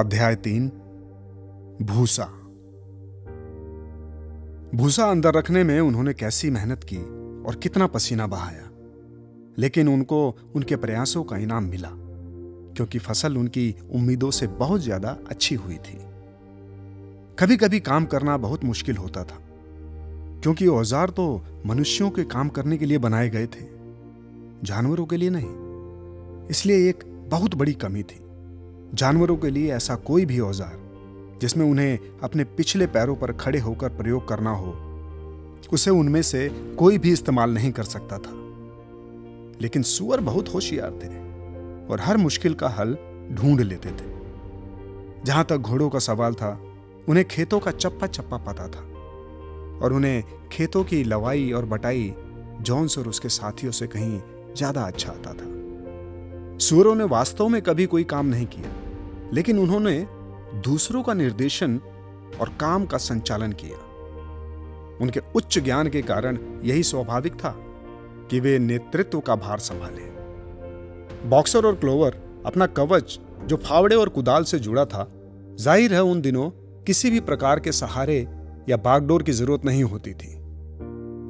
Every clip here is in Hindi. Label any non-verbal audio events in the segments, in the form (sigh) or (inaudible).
अध्याय तीन, भूसा। भूसा अंदर रखने में उन्होंने कैसी मेहनत की और कितना पसीना बहाया। लेकिन उनको, उनके प्रयासों का इनाम मिला, क्योंकि फ़सल उनकी उम्मीदों से बहुत ज़्यादा अच्छी हुई थी। कभी कभी काम करना बहुत मुश्किल होता था, क्योंकि औज़ार तो मनुष्यों के काम करने के लिए बनाए गए थे, जानवरों के लिए नहीं, इसलिए एक बहुत बड़ी कमी थी। जानवरों के लिए ऐसा कोई भी औज़ार, जिसमें उन्हें अपने पिछले पैरों पर खड़े होकर प्रयोग करना हो, उसे उनमें से कोई भी इस्तेमाल नहीं कर सकता था। लेकिन सुअर बहुत होशियार थे और हर मुश्किल का हल ढूंढ लेते थे। जहाँ तक घोड़ों का सवाल था, उन्हें खेतों का चप्पा चप्पा पता था और उन्हें खेतों की लवाई और बटाई जॉन्स और उसके साथियों से कहीं ज़्यादा अच्छा आता था। सूरों ने वास्तव में कभी कोई काम नहीं किया। लेकिन उन्होंने दूसरों का निर्देशन और काम का संचालन किया। उनके उच्च ज्ञान के कारण यही स्वाभाविक था कि वे नेतृत्व का भार संभाले। बॉक्सर और क्लोवर अपना कवच जो फावड़े और कुदाल से जुड़ा था, ज़ाहिर है उन दिनों किसी भी प्रकार के सहारे या बागडोर की ज़रूरत नहीं होती थी।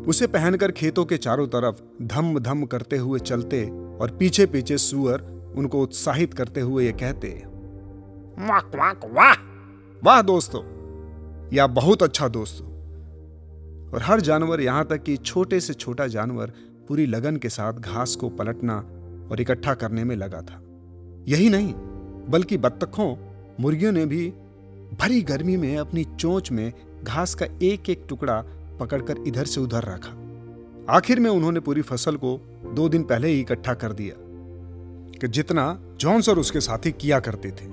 उसे पहनकर खेतों के चारों तरफ़ धम धम करते हुए चलते और पीछे पीछे सुअर उनको उत्साहित करते हुए ये कहते वाह वाह वाह। दोस्तों, या बहुत अच्छा दोस्तों। और हर जानवर यहाँ तक कि छोटे से छोटा जानवर पूरी लगन के साथ घास को पलटना और इकट्ठा करने में लगा था। यही नहीं, बल्कि बत्तखों, मुर्गियों ने भी भरी गर्मी में अपनी चोंच में घास का एक एक टुकड़ा पकड़कर इधर से उधर रखा। आखिर में उन्होंने पूरी फ़सल को दो दिन पहले ही इकट्ठा कर दिया, कि जितना जॉन्स और उसके साथी किया करते थे।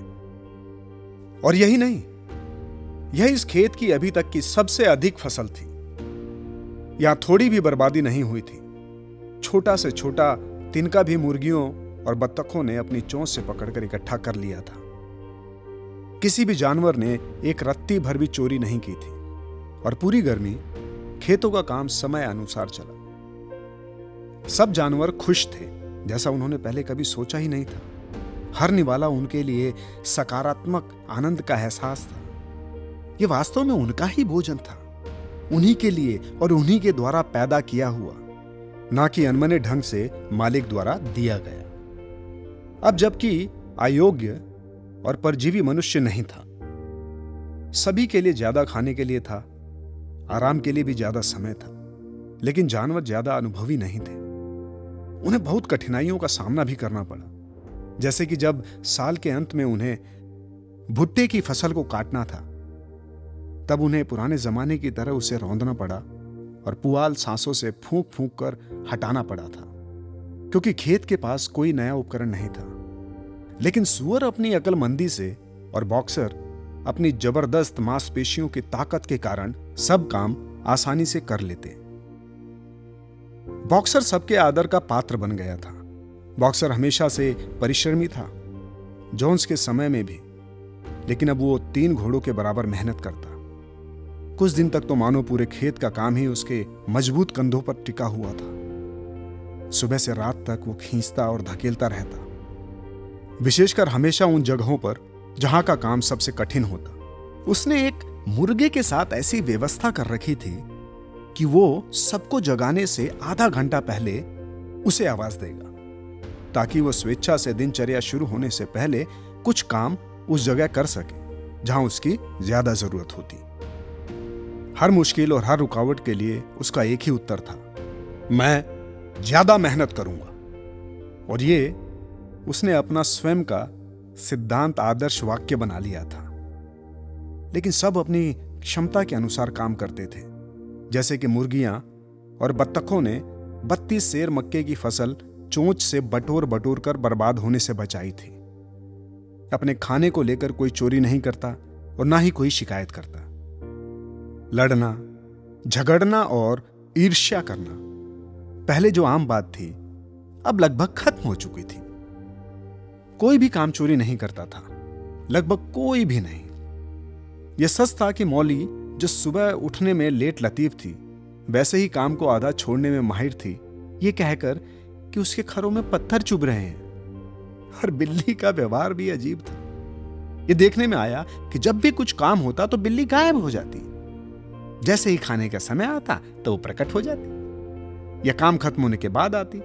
और यही नहीं, यह इस खेत की अभी तक की सबसे अधिक फ़सल थी। यहाँ थोड़ी भी बर्बादी नहीं हुई थी। छोटा से छोटा तिनका भी मुर्गियों और बत्तखों ने अपनी चोंच से पकड़कर इकट्ठा कर लिया था। किसी भी जानवर ने एक रत्ती भर भी चोरी नहीं की थी और पूरी गर्मी खेतों का काम समय अनुसार चला। सब जानवर खुश थे, जैसा उन्होंने पहले कभी सोचा ही नहीं था। हर निवाला उनके लिए सकारात्मक आनंद का एहसास था। यह वास्तव में उनका ही भोजन था। उन्हीं के लिए और उन्हीं के द्वारा पैदा किया हुआ। ना कि अनमने ढंग से मालिक द्वारा दिया गया। अब जबकि अयोग्य और परजीवी मनुष्य नहीं था। सभी के लिए ज़्यादा खाने के लिए था। आराम के लिए भी ज़्यादा समय था। लेकिन जानवर ज़्यादा अनुभवी नहीं थे। उन्हें बहुत कठिनाइयों का सामना भी करना पड़ा। जैसे कि जब साल के अंत में उन्हें भुट्टे की फ़सल को काटना था, तब उन्हें पुराने जमाने की तरह उसे रौंदना पड़ा और पुआल सांसों से फूंक फूंक कर हटाना पड़ा था, क्योंकि खेत के पास कोई नया उपकरण नहीं था। लेकिन सुअर अपनी अकलमंदी से और बॉक्सर अपनी ज़बरदस्त मांसपेशियों की ताकत के कारण सब काम आसानी से कर लेते। बॉक्सर सबके आदर का पात्र बन गया था। बॉक्सर हमेशा से परिश्रमी था, जोन्स के समय में भी, लेकिन अब वो तीन घोड़ों के बराबर मेहनत करता। कुछ दिन तक तो मानो पूरे खेत का काम ही उसके मज़बूत कंधों पर टिका हुआ था। सुबह से रात तक वो खींचता और धकेलता रहता। विशेषकर हमेशा उन जगहों पर जहाँ का काम सबसे कठिन होता। उसने एक मुर्गे के साथ ऐसी व्यवस्था कर रखी थी कि वो सबको जगाने से आधा घंटा पहले उसे आवाज़ देगा। ताकि वो स्वेच्छा से दिनचर्या शुरू होने से पहले कुछ काम उस जगह कर सके, जहाँ उसकी ज़्यादा ज़रूरत होती। हर मुश्किल और हर रुकावट के लिए उसका एक ही उत्तर था, मैं ज़्यादा मेहनत करूँगा। और ये उसने अपना स्वयं का सिद्धांत, आदर्श वाक्य बना लिया था। लेकिन सब अपनी क्षमता के अनुसार काम करते थे, जैसे कि मुर्गियाँ और बत्तखों ने बत्तीस शेर मक्के की फ़सल चोंच से बटोर बटोर कर बर्बाद होने से बचाई थी। अपने खाने को लेकर कोई चोरी नहीं करता और ना ही कोई शिकायत करता। लड़ना, झगड़ना और ईर्ष्या करना, पहले जो आम बात थी, अब लगभग खत्म हो चुकी थी। कोई भी काम चोरी नहीं करता था, लगभग कोई भी नहीं। यह सच था कि मौली जो सुबह उठने में लेट लतीफ थी, वैसे ही काम को आधा छोड़ने में माहिर थी, ये कहकर कि उसके खरों में पत्थर चुभ रहे हैं। और बिल्ली का व्यवहार भी अजीब था। ये देखने में आया कि जब भी कुछ काम होता तो बिल्ली गायब हो जाती। जैसे ही खाने का समय आता तो वो प्रकट हो जाती। या काम खत्म होने के बाद आती।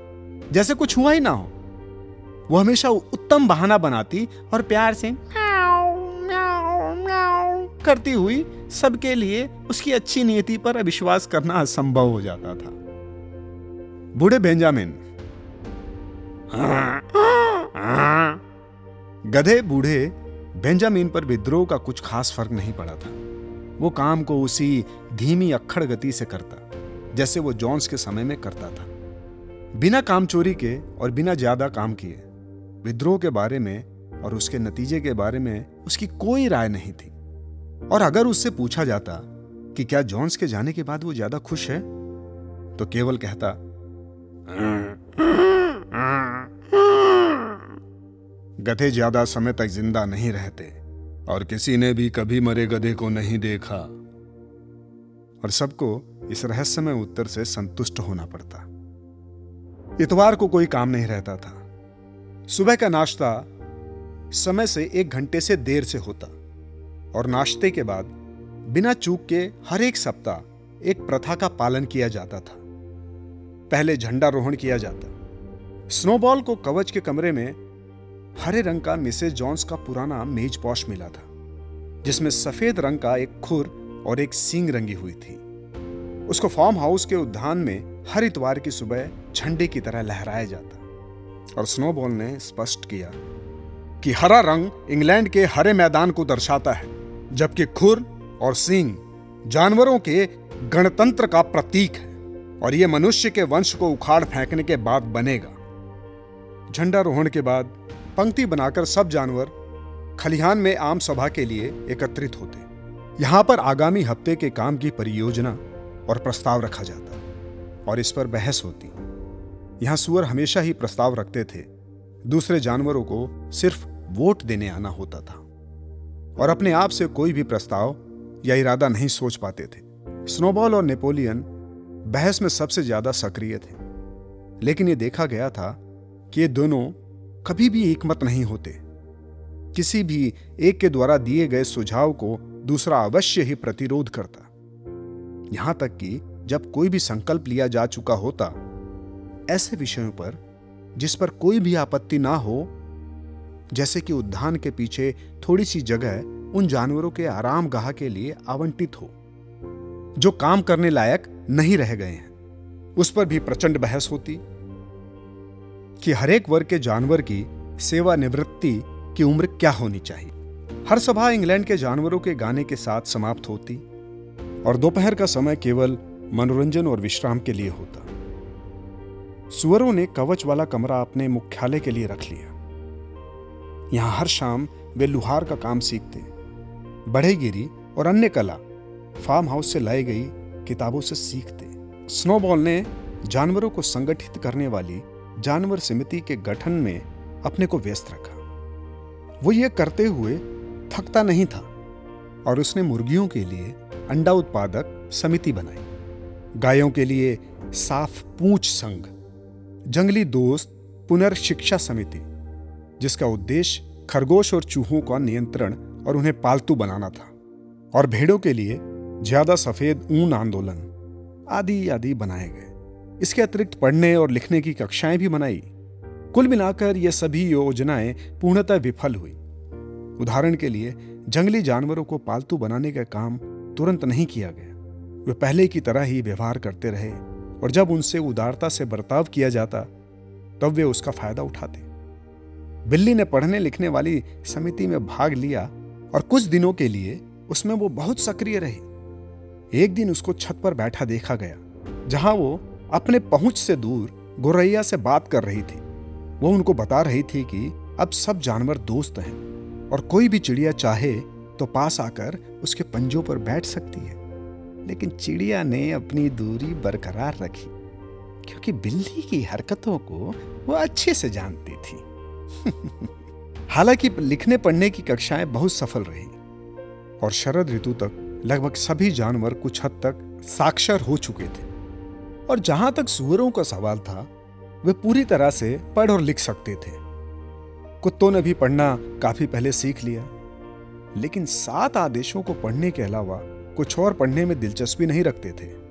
जैसे कुछ हुआ ही ना हो। वो हमेशा उत्तम बहाना बनाती और प्यार से करती हुई सबके लिए उसकी अच्छी नीति पर अविश्वास करना असंभव हो जाता था। बूढ़े बेंजामिन गधे बूढ़े बेंजामिन पर विद्रोह का कुछ खास फ़र्क नहीं पड़ा था। वो काम को उसी धीमी अक्खड़ गति से करता, जैसे वो जॉन्स के समय में करता था। बिना काम चोरी के और बिना ज़्यादा काम किए, विद्रोह के बारे में और उसके नतीजे के बारे में उसकी कोई राय नहीं थी। और अगर उससे पूछा जाता कि क्या जॉन्स के जाने के बाद वो ज़्यादा खुश है तो केवल कहता गधे ज़्यादा समय तक ज़िंदा नहीं रहते, और किसी ने भी कभी मरे गधे को नहीं देखा। और सबको इस रहस्यमय उत्तर से संतुष्ट होना पड़ता। इतवार को कोई काम नहीं रहता था। सुबह का नाश्ता समय से एक घंटे से देर से होता, और नाश्ते के बाद बिना चूक के हर एक सप्ताह एक प्रथा का पालन किया जाता था। पहले झंडारोहण किया जाता, स्नोबॉल को कवच के कमरे में हरे रंग का मिसेज जॉन्स का पुराना मेज पॉश मिला था, जिसमें सफ़ेद रंग का एक खुर और एक सींग रंगी हुई थी। उसको फार्म हाउस के उद्यान में हर इतवार की सुबह झंडे की तरह लहराया जाता और स्नोबॉल ने स्पष्ट किया कि हरा रंग इंग्लैंड के हरे मैदान को दर्शाता है, जबकि खुर और सींग जानवरों के गणतंत्र का प्रतीक है और यह मनुष्य के वंश को उखाड़ फेंकने के बाद बनेगा। झंडा झंडारोहण के बाद पंक्ति बनाकर सब जानवर खलिहान में आम सभा के लिए एकत्रित होते। यहाँ पर आगामी हफ़्ते के काम की परियोजना और प्रस्ताव रखा जाता और इस पर बहस होती। यहाँ सुअर हमेशा ही प्रस्ताव रखते थे, दूसरे जानवरों को सिर्फ़ वोट देने आना होता था और अपने आप से कोई भी प्रस्ताव या इरादा नहीं सोच पाते थे। स्नोबॉल और नेपोलियन बहस में सबसे ज़्यादा सक्रिय थे, लेकिन यह देखा गया था कि ये दोनों कभी भी एकमत नहीं होते। किसी भी एक के द्वारा दिए गए सुझाव को दूसरा अवश्य ही प्रतिरोध करता। यहाँ तक कि जब कोई भी संकल्प लिया जा चुका होता, ऐसे विषयों पर, जिस पर कोई भी आपत्ति ना हो, जैसे कि उद्यान के पीछे थोड़ी सी जगह उन जानवरों के आराम गाह के लिए आवंटित हो, जो काम करने लायक नहीं रह गए हैं, उस पर भी प्रचंड बहस होती। कि हरेक वर्ग के जानवर की सेवानिवृत्ति की उम्र क्या होनी चाहिए? हर सभा इंग्लैंड के जानवरों के गाने के साथ समाप्त होती और दोपहर का समय केवल मनोरंजन और विश्राम के लिए होता। सुअरों ने कवच वाला कमरा अपने मुख्यालय के लिए रख लिया। यहाँ हर शाम वे लुहार का काम सीखते। बढ़ेगिरी और अन्य कला फार्म हाउस से लाई गई किताबों से सीखते। स्नोबॉल ने जानवरों को संगठित करने वाली जानवर समिति के गठन में अपने को व्यस्त रखा। वो ये करते हुए थकता नहीं था और उसने मुर्गियों के लिए अंडा उत्पादक समिति बनाई। गायों के लिए साफ़ पूंछ संघ, जंगली दोस्त पुनर्शिक्षा समिति, जिसका उद्देश्य खरगोश और चूहों का नियंत्रण और उन्हें पालतू बनाना था, और भेड़ों के लिए ज़्यादा सफ़ेद ऊन आंदोलन आदि आदि बनाए गए। इसके अतिरिक्त पढ़ने और लिखने की कक्षाएँ भी बनाई कुल मिलाकर ये सभी योजनाएँ पूर्णतः विफल हुई। उदाहरण के लिए, जंगली जानवरों को पालतू बनाने का काम तुरंत नहीं किया गया। वे पहले की तरह ही व्यवहार करते रहे और जब उनसे उदारता से बर्ताव किया जाता, तब वे उसका फ़ायदा उठाते। बिल्ली ने पढ़ने लिखने वाली समिति में भाग लिया और कुछ दिनों के लिए उसमें वो बहुत सक्रिय रही। एक दिन उसको छत पर बैठा देखा गया, जहाँ वो अपने पहुँच से दूर गोरैया से बात कर रही थी। वो उनको बता रही थी कि अब सब जानवर दोस्त हैं और कोई भी चिड़िया चाहे तो पास आकर उसके पंजों पर बैठ सकती है। लेकिन चिड़िया ने अपनी दूरी बरकरार रखी, क्योंकि बिल्ली की हरकतों को वो अच्छे से जानती थी। (laughs) हालाँकि लिखने पढ़ने की कक्षाएँ बहुत सफल रही और शरद ऋतु तक लगभग सभी जानवर कुछ हद तक साक्षर हो चुके थे। और जहाँ तक सुअरों का सवाल था, वे पूरी तरह से पढ़ और लिख सकते थे। कुत्तों ने भी पढ़ना काफ़ी पहले सीख लिया। लेकिन सात आदेशों को पढ़ने के अलावा कुछ और पढ़ने में दिलचस्पी नहीं रखते थे।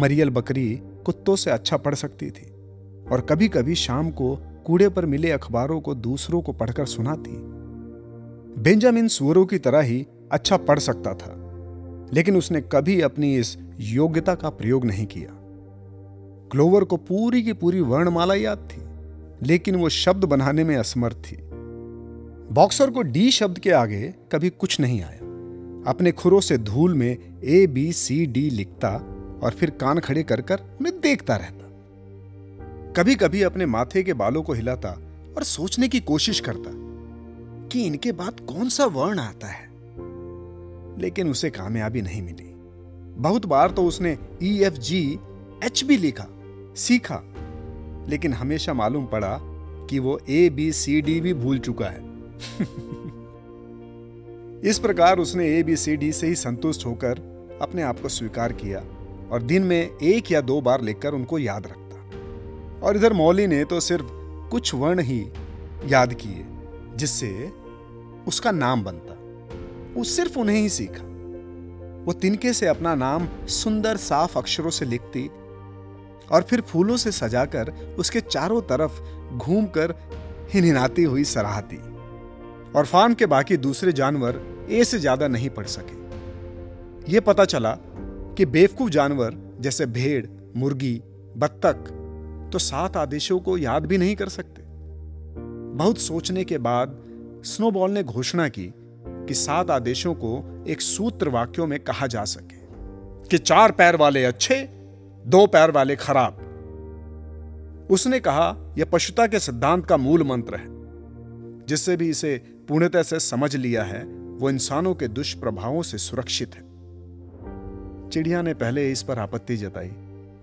मरियल बकरी कुत्तों से अच्छा पढ़ सकती थी और कभी कभी शाम को कूड़े पर मिले अखबारों को दूसरों को पढ़कर सुनाती। बेंजामिन सुअरों की तरह ही अच्छा पढ़ सकता था, लेकिन उसने कभी अपनी इस योग्यता का प्रयोग नहीं किया। क्लोवर को पूरी की पूरी वर्णमाला याद थी, लेकिन वो शब्द बनाने में असमर्थ थी। बॉक्सर को डी शब्द के आगे कभी कुछ नहीं आया। अपने खुरों से धूल में ए, बी, सी, डी लिखता और फिर कान खड़े कर कर उन्हें देखता रहता। कभी कभी अपने माथे के बालों को हिलाता और सोचने की कोशिश करता कि इनके बाद कौन सा वर्ण आता है। लेकिन उसे कामयाबी नहीं मिली। बहुत बार तो उसने ई एफ़ जी एच भी लिखा। सीखा। लेकिन हमेशा मालूम पड़ा कि वो ए बी सी डी भी भूल चुका है। (laughs) इस प्रकार उसने ए बी सी डी से ही संतुष्ट होकर अपने आप को स्वीकार किया और दिन में एक या दो बार लिखकर उनको याद रखता। और इधर मौली ने तो सिर्फ़ कुछ वर्ण ही याद किए, जिससे उसका नाम बनता। वो सिर्फ़ उन्हें ही सीखा। वो तिनके से अपना नाम सुंदर साफ़ अक्षरों से लिखती और फिर फूलों से सजाकर उसके चारों तरफ़ घूमकर हिनहिनाती हुई सराहती और फार्म के बाकी दूसरे जानवर ए से ज़्यादा नहीं पढ़ सके। यह पता चला कि बेवकूफ़ जानवर जैसे भेड़, मुर्गी, बत्तख तो सात आदेशों को याद भी नहीं कर सकते। बहुत सोचने के बाद स्नोबॉल ने घोषणा की कि सात आदेशों को एक सूत्र वाक्यों में कहा जा सके कि चार पैर वाले अच्छे दो पैर वाले खराब। उसने कहा, यह पशुता के सिद्धांत का मूल मंत्र है। जिससे भी इसे पूर्णतः से समझ लिया है, वो इंसानों के दुष्प्रभावों से सुरक्षित है। चिड़िया ने पहले इस पर आपत्ति जताई,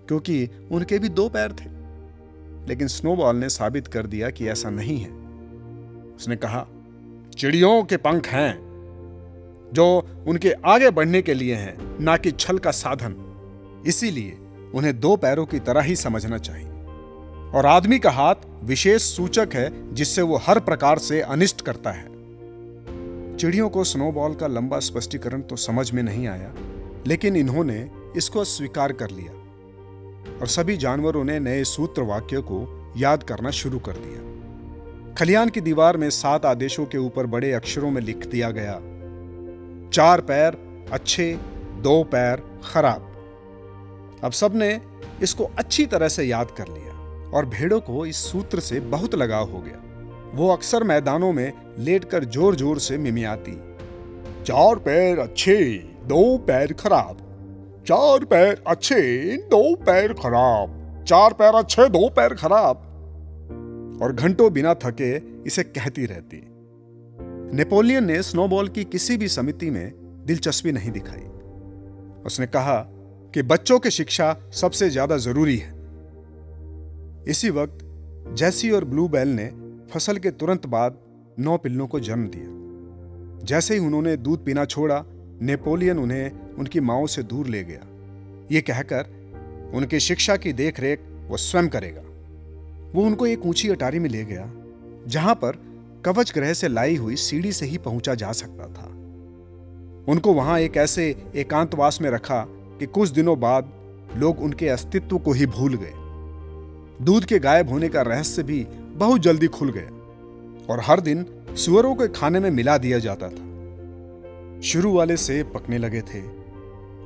क्योंकि उनके भी दो पैर थे। लेकिन स्नोबॉल ने साबित कर दिया कि ऐसा नहीं है। उसने कहा, चिड़ियों के पंख हैं, जो उनके आगे बढ़ने के लिए हैं, ना कि छल का साधन। इसीलिए उन्हें दो पैरों की तरह ही समझना चाहिए। और आदमी का हाथ विशेष सूचक है, जिससे वो हर प्रकार से अनिष्ट करता है। चिड़ियों को स्नोबॉल का लंबा स्पष्टीकरण तो समझ में नहीं आया, लेकिन इन्होंने इसको स्वीकार कर लिया। और सभी जानवरों ने नए सूत्र वाक्य को याद करना शुरू कर दिया। खलियान की दीवार में सात आदेशों के ऊपर बड़े अक्षरों में लिख दिया गया, चार पैर अच्छे, दो पैर खराब। अब सबने इसको अच्छी तरह से याद कर लिया और भेड़ों को इस सूत्र से बहुत लगाव हो गया। वो अक्सर मैदानों में लेटकर ज़ोर ज़ोर से मिमियाती। चार पैर अच्छे, दो पैर खराब। चार पैर अच्छे, दो पैर खराब। चार पैर अच्छे, दो पैर खराब। और घंटों बिना थके इसे कहती रहती। नेपोलियन ने स्नोबॉल की किसी भी समिति में दिलचस्पी नहीं दिखाई। उसने कहा कि बच्चों की शिक्षा सबसे ज़्यादा ज़रूरी है। इसी वक्त, जैसी और ब्लू बेल ने फ़सल के तुरंत बाद नौ पिल्लों को जन्म दिया। जैसे ही उन्होंने दूध पीना छोड़ा, नेपोलियन उन्हें उनकी माओ से दूर ले गया। ये कहकर, उनकी शिक्षा की देखरेख वो स्वयं करेगा। वो उनको एक ऊँची अटारी में ले गया, जहाँ पर कवच ग्रह से लाई हुई सीढ़ी से ही पहुँचा जा सकता था। उनको वहाँ एक ऐसे एकांतवास में रखा कि कुछ दिनों बाद लोग उनके अस्तित्व को ही भूल गए। दूध के गायब होने का रहस्य भी बहुत जल्दी खुल गया और हर दिन सुअरों के खाने में मिला दिया जाता था। शुरू वाले सेब पकने लगे थे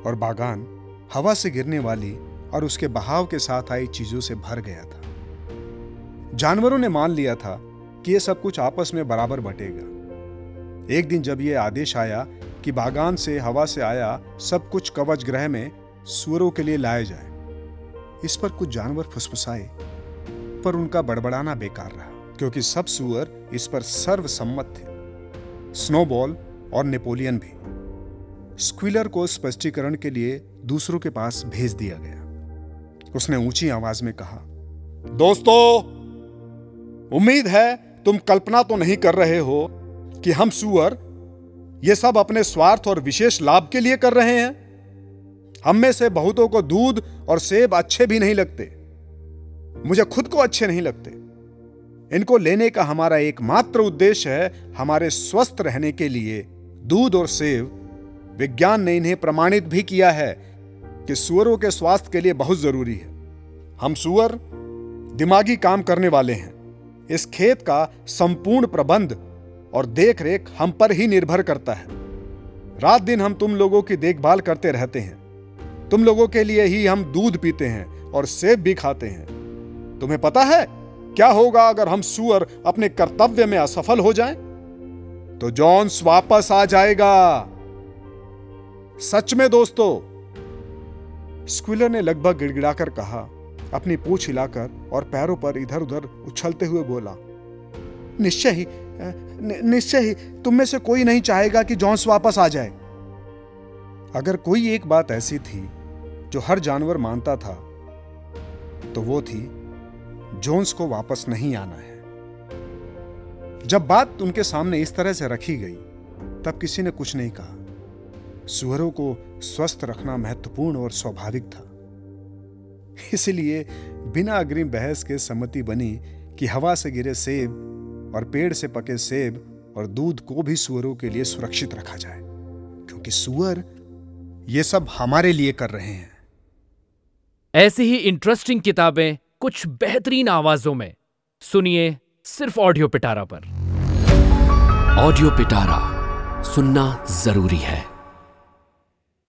और बागान हवा से गिरने वाली और उसके बहाव के साथ आई चीज़ों से भर गया था। जानवरों ने मान लिया था कि यह सब कुछ आपस में बराबर बटेगा। एक दिन जब यह आदेश आया कि बागान से, हवा से आया सब कुछ कवच ग्रह में सुअरों के लिए लाया जाए। इस पर कुछ जानवर फुसफुसाए, पर उनका बड़बड़ाना बेकार रहा, क्योंकि सब सुअर इस पर सर्वसम्मत थे। स्नोबॉल और नेपोलियन भी। स्क्विलर को स्पष्टीकरण के लिए दूसरों के पास भेज दिया गया। उसने ऊँची आवाज़ में कहा, दोस्तों, उम्मीद है तुम कल्पना तो नहीं कर रहे हो कि हम सुअर ये सब अपने स्वार्थ और विशेष लाभ के लिए कर रहे हैं। हम में से बहुतों को दूध और सेब अच्छे भी नहीं लगते। मुझे खुद को अच्छे नहीं लगते। इनको लेने का हमारा एकमात्र उद्देश्य है हमारे स्वस्थ रहने के लिए दूध और सेब। विज्ञान ने इन्हें प्रमाणित भी किया है कि सुअरों के स्वास्थ्य के लिए बहुत ज़रूरी है। हम सुअर दिमागी काम करने वाले हैं। इस खेत का संपूर्ण प्रबंध और देखरेख हम पर ही निर्भर करता है। रात दिन हम तुम लोगों की देखभाल करते रहते हैं। तुम लोगों के लिए ही हम दूध पीते हैं और सेब भी खाते हैं। तुम्हें पता है क्या होगा अगर हम सुअर अपने कर्तव्य में असफल हो जाएँ? तो जॉन्स वापस आ जाएगा। सच में दोस्तों, स्क्विलर ने लगभग गिड़गिड़ाकर कहा, अपनी पूछ हिलाकर और पैरों पर इधर उधर उछलते हुए बोला, निश्चय ही निश्चय ही, तुम में से कोई नहीं चाहेगा कि जॉन्स वापस आ जाए। अगर कोई एक बात ऐसी थी, जो हर जानवर मानता था तो वो थी, जोन्स को वापस नहीं आना है। जब बात उनके सामने इस तरह से रखी गई, तब किसी ने कुछ नहीं कहा। सुअरों को स्वस्थ रखना महत्वपूर्ण और स्वाभाविक था। इसलिए बिना अग्रिम बहस के सम्मति बनी कि हवा से गिरे सेब और पेड़ से पके सेब और दूध को भी सुअरों के लिए सुरक्षित रखा जाए क्योंकि सुअर ये सब हमारे लिए कर रहे हैं। ऐसी ही इंटरेस्टिंग किताबें कुछ बेहतरीन आवाजों में। सुनिए सिर्फ़ ऑडियो पिटारा पर। ऑडियो पिटारा सुनना ज़रूरी है।